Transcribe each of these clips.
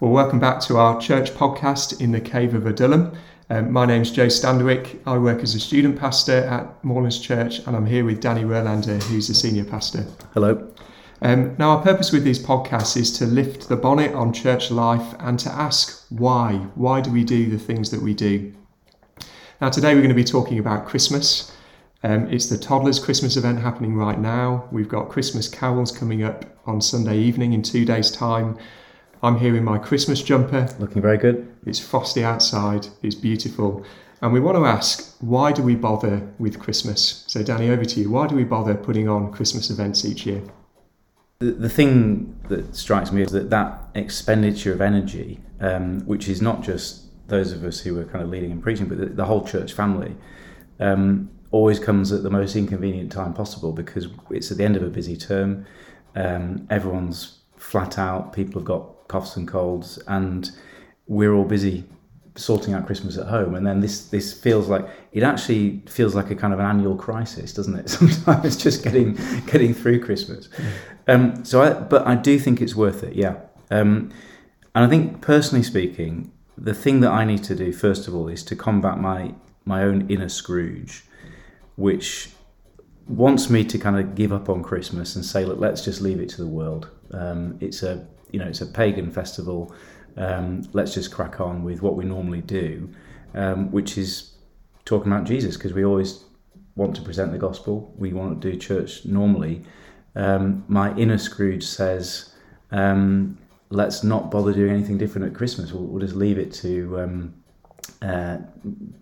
Well, welcome back to our church podcast in the Cave of Adullam. Um, my name's Joe Standerwick. I work as a student pastor at Moorlands Church, and I'm here with Danny Werlander, who's a senior pastor. Hello. Um, now, our purpose with these podcasts is to lift the bonnet on church life and to ask why. Why do we do the things that we do? Now, today we're going to be talking about Christmas. Um, it's the toddlers' Christmas event happening right now. We've got Christmas carols coming up on Sunday evening in two days' time. I'm here in my Christmas jumper. Looking very good. It's frosty outside, it's beautiful. And we want to ask, why do we bother with Christmas? So, Danny, over to you. Why do we bother putting on Christmas events each year? The, the thing that strikes me is that that expenditure of energy, um, which is not just those of us who are kind of leading and preaching, but the, the whole church family, um, always comes at the most inconvenient time possible because it's at the end of a busy term. Um, everyone's flat out, people have got coughs and colds, and we're all busy sorting out Christmas at home. And then this this feels like it actually feels like a kind of an annual crisis, doesn't it? Sometimes just getting getting through Christmas. Um, so, I, but I do think it's worth it. Yeah. Um, and I think personally speaking, the thing that I need to do first of all is to combat my my own inner Scrooge, which wants me to kind of give up on Christmas and say, look, let's just leave it to the world. Um, it's a you know it's a pagan festival. Um, let's just crack on with what we normally do, um, which is talking about Jesus because we always want to present the gospel. We want to do church normally. Um, my inner Scrooge says, um, let's not bother doing anything different at Christmas. We'll, we'll just leave it to um, uh,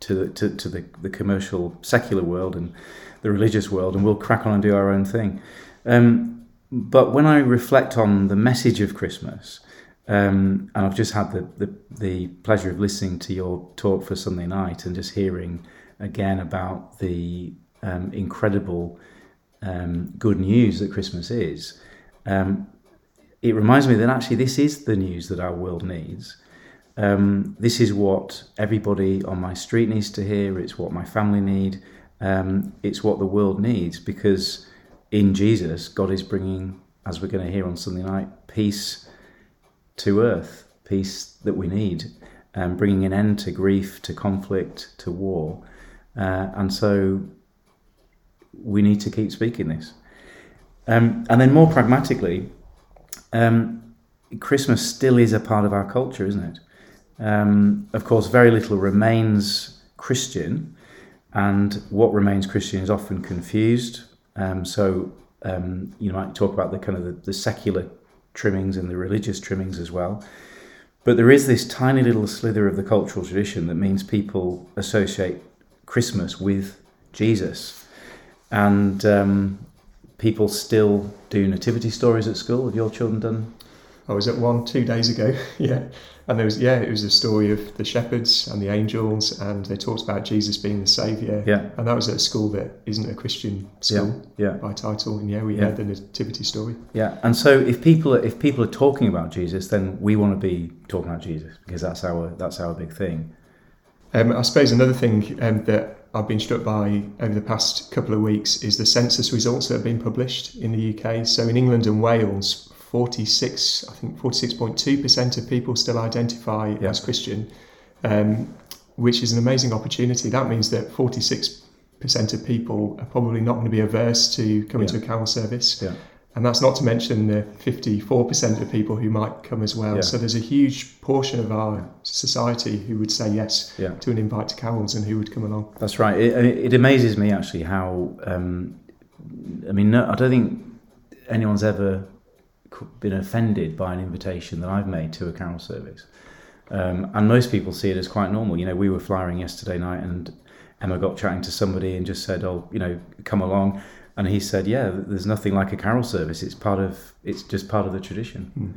to, the, to, to the, the commercial secular world and the religious world, and we'll crack on and do our own thing. Um, but when I reflect on the message of Christmas, um, and I've just had the, the, the, pleasure of listening to your talk for Sunday night and just hearing again about the um, incredible um, good news that Christmas is, um, it reminds me that actually this is the news that our world needs. Um, this is what everybody on my street needs to hear. It's what my family need. Um, it's what the world needs because in Jesus, God is bringing, as we're going to hear on Sunday night, peace to earth, peace that we need, and um, bringing an end to grief, to conflict, to war. Uh, and so we need to keep speaking this. Um, and then more pragmatically, um, Christmas still is a part of our culture, isn't it? Um, of course, very little remains Christian, and what remains Christian is often confused um, so um, you might talk about the kind of the, the, secular trimmings and the religious trimmings as well. But there is this tiny little slither of the cultural tradition that means people associate Christmas with Jesus, and um, people still do nativity stories at school. Have your children done? I was at one two days ago. yeah, and there was yeah, it was a story of the shepherds and the angels, and they talked about Jesus being the savior. Yeah, and that was at a school that isn't a Christian school. Yeah, yeah. by title, and yeah, we yeah. had the nativity story. Yeah, and so if people are, if people are talking about Jesus, then we want to be talking about Jesus because that's our that's our big thing. Um, I suppose another thing um, that I've been struck by over the past couple of weeks is the census results that have been published in the UK. So in England and Wales, 46, I think 46.2% of people still identify yeah. as Christian, um, which is an amazing opportunity. That means that 46% of people are probably not going to be averse to coming yeah. to a carol service. Yeah. And that's not to mention the 54% of people who might come as well. So there's a huge portion of our society who would say yes to an invite to carols and who would come along. That's right. It, it amazes me actually how, um, I mean, no, I don't think anyone's ever been offended by an invitation that I've made to a carol service. Um, and most people see it as quite normal. You know, we were flying yesterday night and Emma got chatting to somebody and just said, "Oh, you know, come along." And he said, "Yeah, there's nothing like a carol service. It's part of. It's just part of the tradition." Mm.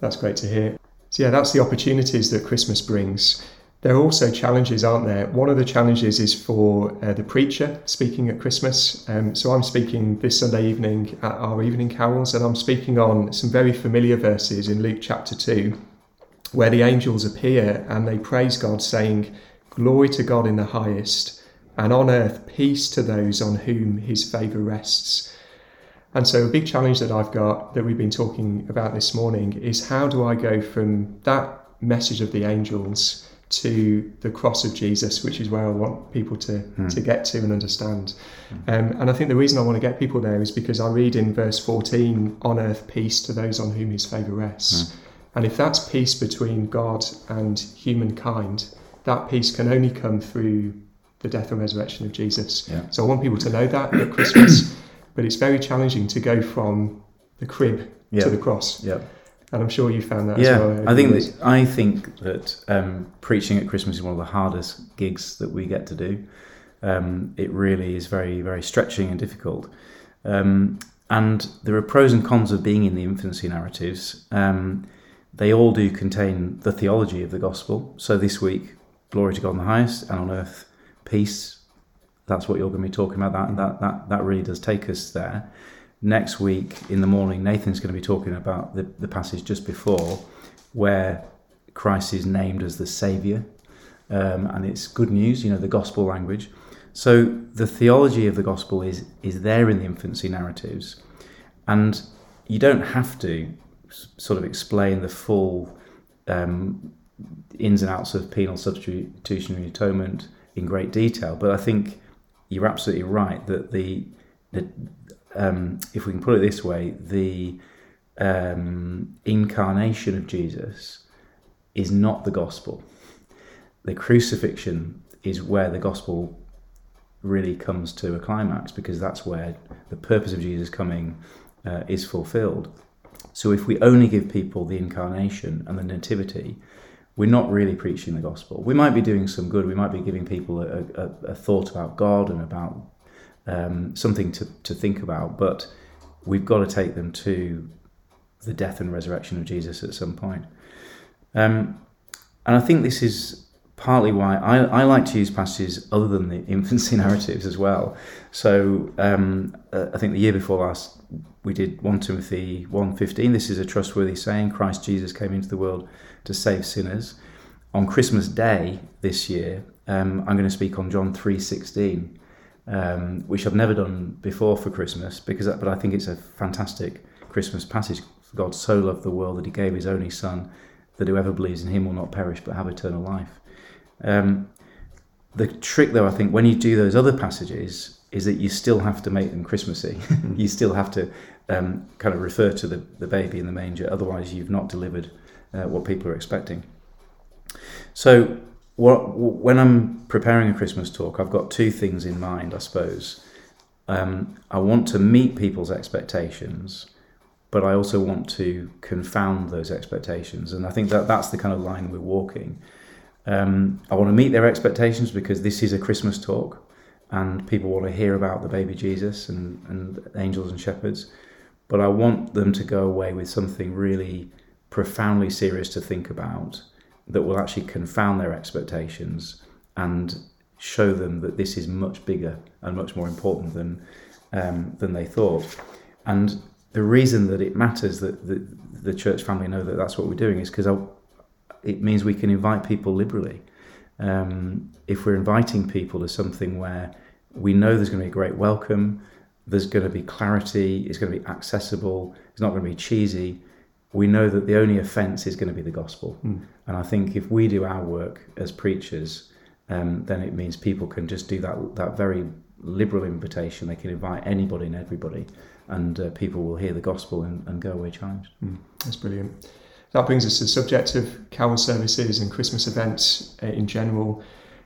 That's great to hear. So yeah, that's the opportunities that Christmas brings. There are also challenges, aren't there? One of the challenges is for uh, the preacher speaking at Christmas. Um, so I'm speaking this Sunday evening at our evening carols, and I'm speaking on some very familiar verses in Luke chapter 2, where the angels appear and they praise God, saying, Glory to God in the highest, and on earth peace to those on whom his favour rests. And so, a big challenge that I've got that we've been talking about this morning is how do I go from that message of the angels to the cross of Jesus, which is where I want people to, mm. to get to and understand. Mm. Um, and I think the reason I want to get people there is because I read in verse 14, on earth peace to those on whom his favour rests. Mm. And if that's peace between God and humankind, that peace can only come through the death and resurrection of Jesus. Yeah. So I want people to know that at Christmas. but it's very challenging to go from the crib to the cross. Yeah. And I'm sure you found that yeah, well I think that, I think that um, preaching at Christmas is one of the hardest gigs that we get to do. Um, it really is very, very stretching and difficult. Um, and there are pros and cons of being in the infancy narratives. Um, they all do contain the theology of the gospel. So this week, glory to God in the highest, and on earth, peace that's what you're going to be talking about. That that that that really does take us there. Next week in the morning, Nathan's going to be talking about the, the passage just before, where Christ is named as the Saviour, um, and it's good news. You know the gospel language. So the theology of the gospel is is there in the infancy narratives, and you don't have to sort of explain the full um, ins and outs of penal substitutionary atonement in great detail. But I think you're absolutely right that the, the um, if we can put it this way, the um, incarnation of Jesus is not the gospel. The crucifixion is where the gospel really comes to a climax because that's where the purpose of Jesus coming uh, is fulfilled. So if we only give people the incarnation and the nativity, we're not really preaching the gospel. We might be doing some good. We might be giving people a, a, a thought about God and about um, something to, to think about, but we've got to take them to the death and resurrection of Jesus at some point. Um, and I think this is partly why I, I like to use passages other than the infancy narratives as well. So um, uh, I think the year before last we did 1 Timothy 1.15. This is a trustworthy saying. Christ Jesus came into the world to save sinners. On Christmas Day this year, um, I'm going to speak on John 3:16, um, which I've never done before for Christmas, because but I think it's a fantastic Christmas passage. God so loved the world that He gave His only Son, that whoever believes in Him will not perish but have eternal life. Um, the trick, though, I think, when you do those other passages, is that you still have to make them Christmassy. you still have to um, kind of refer to the, the baby in the manger. Otherwise, you've not delivered uh, what people are expecting. So, what, when I'm preparing a Christmas talk, I've got two things in mind, I suppose. Um, I want to meet people's expectations, but I also want to confound those expectations. And I think that that's the kind of line we're walking. Um, I want to meet their expectations because this is a Christmas talk and people want to hear about the baby Jesus and, and angels and shepherds. But I want them to go away with something really profoundly serious to think about that will actually confound their expectations and show them that this is much bigger and much more important than um, than they thought. And the reason that it matters that the, the church family know that that's what we're doing is because it means we can invite people liberally. Um, if we're inviting people to something where we know there's going to be a great welcome, there's going to be clarity, it's going to be accessible, it's not going to be cheesy, we know that the only offence is going to be the gospel. Mm. And I think if we do our work as preachers, um, then it means people can just do that that very liberal invitation. They can invite anybody and everybody, and uh, people will hear the gospel and, and go away changed. Mm. That's brilliant. That brings us to the subject of carol services and Christmas events uh, in general.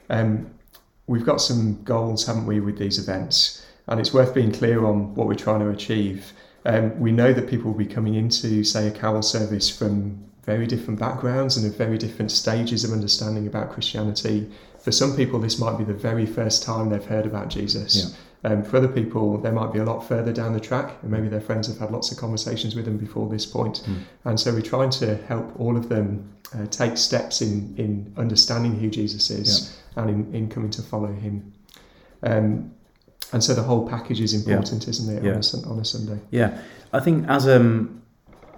Um, we've got some goals, haven't we, with these events? And it's worth being clear on what we're trying to achieve. Um, we know that people will be coming into, say, a carol service from very different backgrounds and of very different stages of understanding about Christianity. For some people, this might be the very first time they've heard about Jesus. Yeah. Um, for other people, they might be a lot further down the track, and maybe their friends have had lots of conversations with them before this point. Mm. And so we're trying to help all of them uh, take steps in, in understanding who Jesus is yeah. and in, in coming to follow him. Um, and so the whole package is important, yeah. isn't it, yeah. on, a, on, a, Sunday? Yeah, I think as um,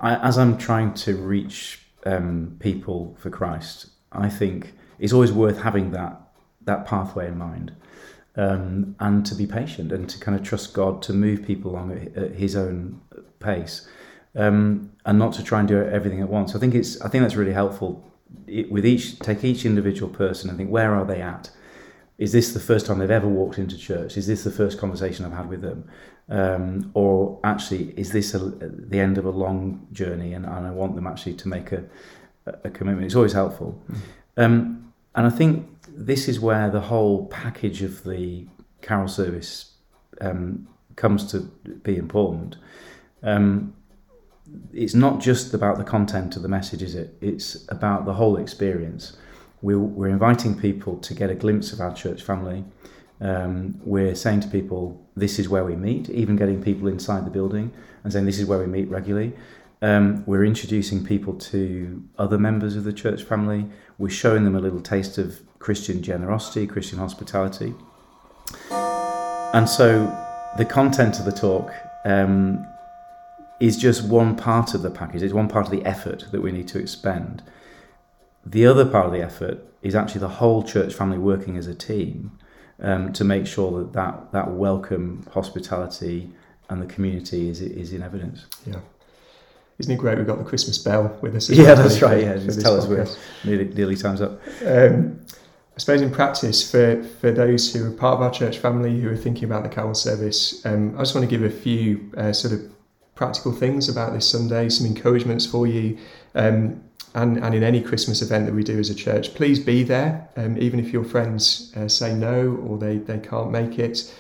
I, as I'm trying to reach um, people for Christ, I think it's always worth having that that pathway in mind. um, and to be patient and to kind of trust God to move people along at, at His own pace, um, and not to try and do everything at once. I think it's I think that's really helpful. It, with each take each individual person and think where are they at. Is this the first time they've ever walked into church? Is this the first conversation I've had with them? Um, or actually, is this a, the end of a long journey and, and I want them actually to make a, a commitment? It's always helpful. Mm. Um, and I think this is where the whole package of the carol service um, comes to be important. Um, it's not just about the content of the message, is it? It's about the whole experience. We're, we're inviting people to get a glimpse of our church family. Um, we're saying to people, this is where we meet, even getting people inside the building and saying, this is where we meet regularly. Um, we're introducing people to other members of the church family. We're showing them a little taste of Christian generosity, Christian hospitality. And so the content of the talk um, is just one part of the package, it's one part of the effort that we need to expend. The other part of the effort is actually the whole church family working as a team um, to make sure that, that that welcome hospitality and the community is, is in evidence. Yeah. Isn't it great we've got the Christmas bell with us? yeah, well, that's right. Yeah, just tell us we're nearly, nearly time's up. Um, I suppose in practice, for, for those who are part of our church family who are thinking about the carol service, um, I just want to give a few uh, sort of practical things about this Sunday, some encouragements for you. Um, and, and in any Christmas event that we do as a church, please be there, um, even if your friends uh, say no or they, they can't make it.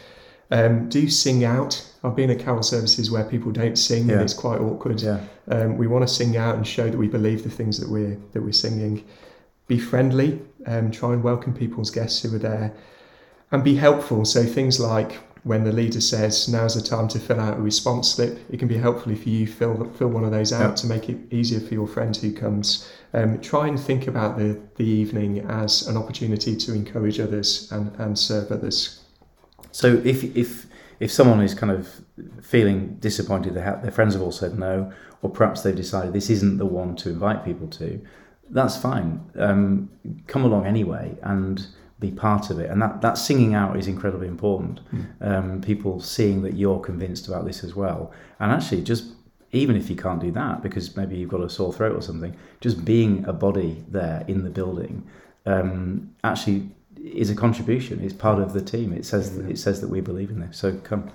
Um, do sing out. I've been at carol services where people don't sing yeah. and it's quite awkward. Yeah. Um, we want to sing out and show that we believe the things that we're that we're singing. Be friendly. Um, try and welcome people's guests who are there, and be helpful. So things like when the leader says now's the time to fill out a response slip, it can be helpful if you fill fill one of those out yeah. to make it easier for your friend who comes. Um, try and think about the the evening as an opportunity to encourage others and, and serve others. So if if if someone is kind of feeling disappointed that their friends have all said no, or perhaps they've decided this isn't the one to invite people to, that's fine. Um, come along anyway and be part of it. And that, that singing out is incredibly important. Mm. Um, people seeing that you're convinced about this as well. And actually, just even if you can't do that because maybe you've got a sore throat or something, just being a body there in the building um, actually is a contribution. It's part of the team. It says that, it says that we believe in this. So come.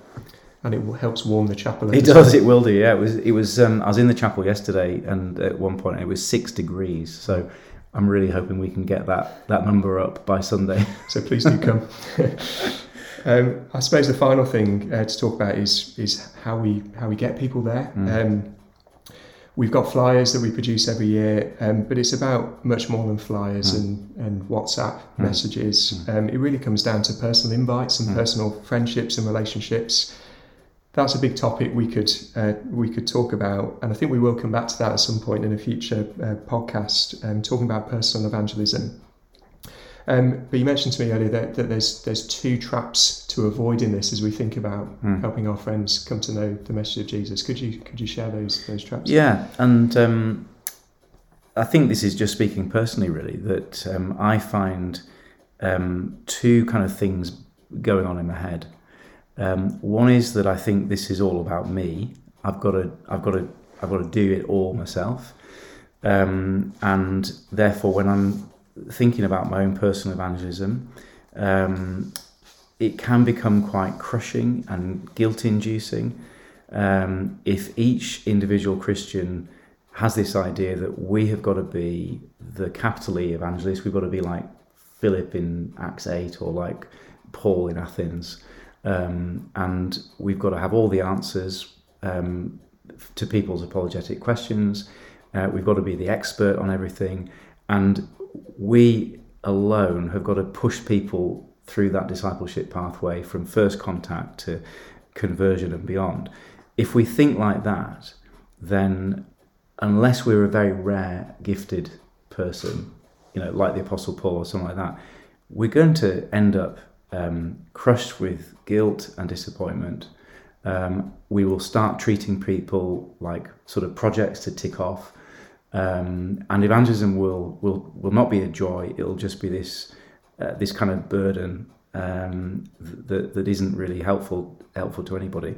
And it helps warm the chapel. It does. It will do. Yeah. It was. It was. Um, I was in the chapel yesterday, and at one point it was six degrees. So I'm really hoping we can get that that number up by Sunday. So please do come. um, I suppose the final thing uh, to talk about is is how we how we get people there. Mm. Um, we've got flyers that we produce every year, um, but it's about much more than flyers mm. and, and WhatsApp mm. messages. Mm. Um, it really comes down to personal invites and mm. personal friendships and relationships. That's a big topic we could uh, we could talk about, and I think we will come back to that at some point in a future uh, podcast, um, talking about personal evangelism. Um, but you mentioned to me earlier that, that, there's there's two traps to avoid in this as we think about mm. helping our friends come to know the message of Jesus. Could you could you share those those traps? Yeah, and um, I think this is just speaking personally, really, that um, I find um, two kind of things going on in my head. Um, one is that I think this is all about me. I've got to I've got to I've got to do it all myself. Um, and therefore, when I'm thinking about my own personal evangelism, um, it can become quite crushing and guilt inducing um, if each individual Christian has this idea that we have got to be the capital E evangelist, we've got to be like Philip in Acts 8 or like Paul in Athens, um, and we've got to have all the answers um, to people's apologetic questions. Uh, we've got to be the expert on everything. And we alone have got to push people through that discipleship pathway from first contact to conversion and beyond. If we think like that, then unless we're a very rare, gifted person, you know, like the Apostle Paul or something like that, we're going to end up um, crushed with guilt and disappointment. Um, we will start treating people like sort of projects to tick off um, and evangelism will, will, will not be a joy, it'll just be this, uh, this kind of burden um, that, that isn't really helpful helpful to anybody.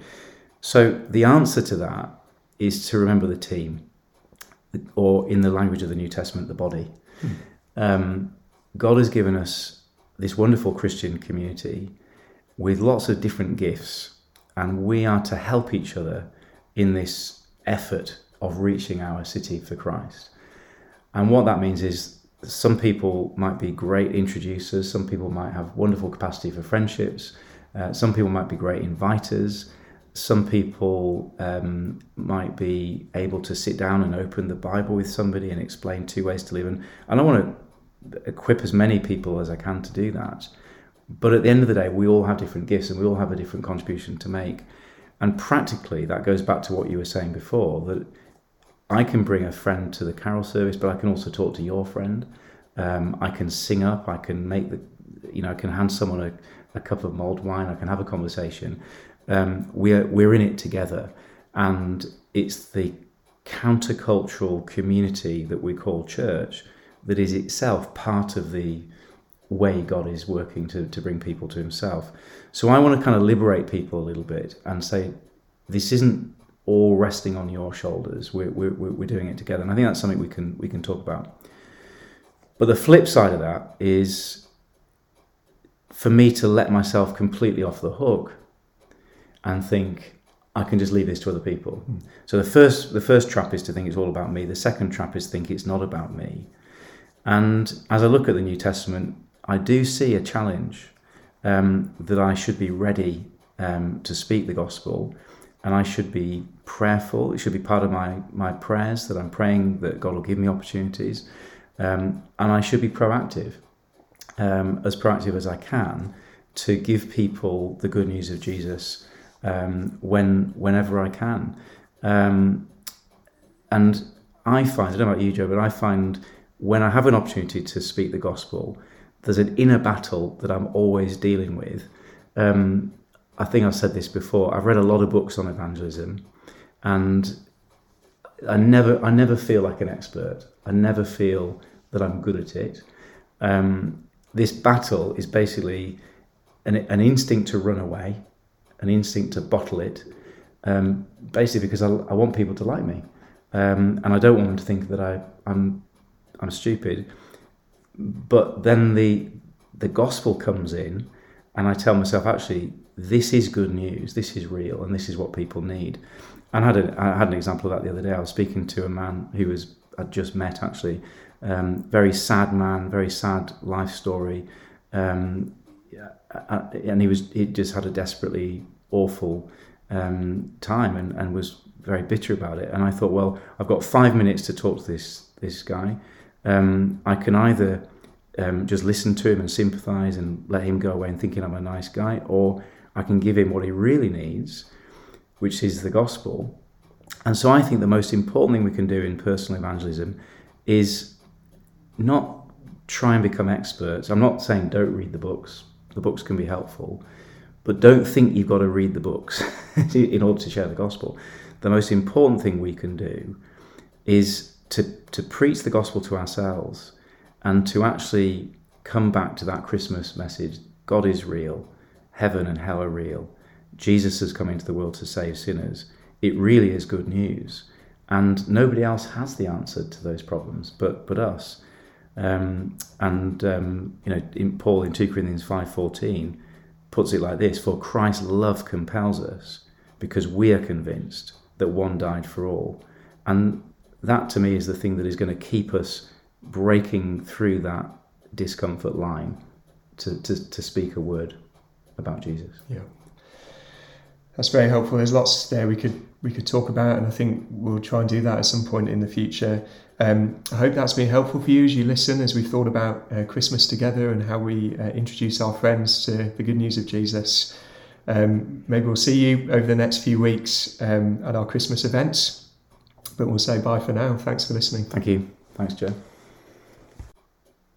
So the answer to that is to remember the team, or in the language of the New Testament, the body. Hmm. Um, God has given us this wonderful Christian community with lots of different gifts, and we are to help each other in this effort of reaching our city for Christ. And what that means is some people might be great introducers, some people might have wonderful capacity for friendships, uh, some people might be great inviters, some people um, might be able to sit down and open the Bible with somebody and explain two ways to live. And, and I want to equip as many people as I can to do that. But at the end of the day, we all have different gifts and we all have a different contribution to make. And practically, that goes back to what you were saying before that I can bring a friend to the carol service, but I can also talk to your friend. Um, I can sing up. I can make the, you know, I can hand someone a, a cup of mulled wine. I can have a conversation. Um, we're we're in it together, and it's the countercultural community that we call church that is itself part of the way God is working to, to bring people to Himself. So I want to kind of liberate people a little bit and say, this isn't all resting on your shoulders. We're, we're, we're doing it together. And I think that's something we can, we can talk about. But the flip side of that is for me to let myself completely off the hook and think, I can just leave this to other people. Mm. So the first, the first trap is to think it's all about me. The second trap is think it's not about me. And as I look at the New Testament, I do see a challenge um, that I should be ready um, to speak the gospel and I should be prayerful. It should be part of my, my prayers that I'm praying that God will give me opportunities. Um, and I should be proactive, um, as proactive as I can, to give people the good news of Jesus um, when whenever I can. Um, and I find, I don't know about you, Joe, but I find when I have an opportunity to speak the gospel, there's an inner battle that I'm always dealing with. Um, I think I've said this before. I've read a lot of books on evangelism, and I never, I never feel like an expert. I never feel that I'm good at it. Um, this battle is basically an, an, instinct to run away, an instinct to bottle it, um, basically because I, I, want people to like me, um, and I don't want them to think that I, I'm, I'm stupid. But then the the gospel comes in, and I tell myself actually this is good news, this is real, and this is what people need. And I had, a, I had an example of that the other day. I was speaking to a man who was I'd just met actually, um, very sad man, very sad life story, um, and he was he just had a desperately awful um, time and, and was very bitter about it. And I thought, well, I've got five minutes to talk to this this guy. Um, I can either um, just listen to him and sympathise and let him go away and thinking I'm a nice guy, or I can give him what he really needs, which is the gospel. And so I think the most important thing we can do in personal evangelism is not try and become experts. I'm not saying don't read the books, the books can be helpful, but don't think you've got to read the books in order to share the gospel. The most important thing we can do is to, to preach the gospel to ourselves and to actually come back to that Christmas message God is real heaven and hell are real. Jesus has come into the world to save sinners. It really is good news. And nobody else has the answer to those problems but, but us. Um, and um, you know, in Paul in 2 Corinthians 5:14 puts it like this: For Christ's love compels us, because we are convinced that one died for all. And that to me is the thing that is going to keep us breaking through that discomfort line to, to, to speak a word about Jesus. Yeah, that's very helpful. There's lots there we could we could talk about, and I think we'll try and do that at some point in the future. Um, I hope that's been helpful for you as you listen, as we've thought about uh, Christmas together and how we uh, introduce our friends to the good news of Jesus. Um, maybe we'll see you over the next few weeks um, at our Christmas events, but we'll say bye for now. Thanks for listening. Thank you. Thanks, Joe.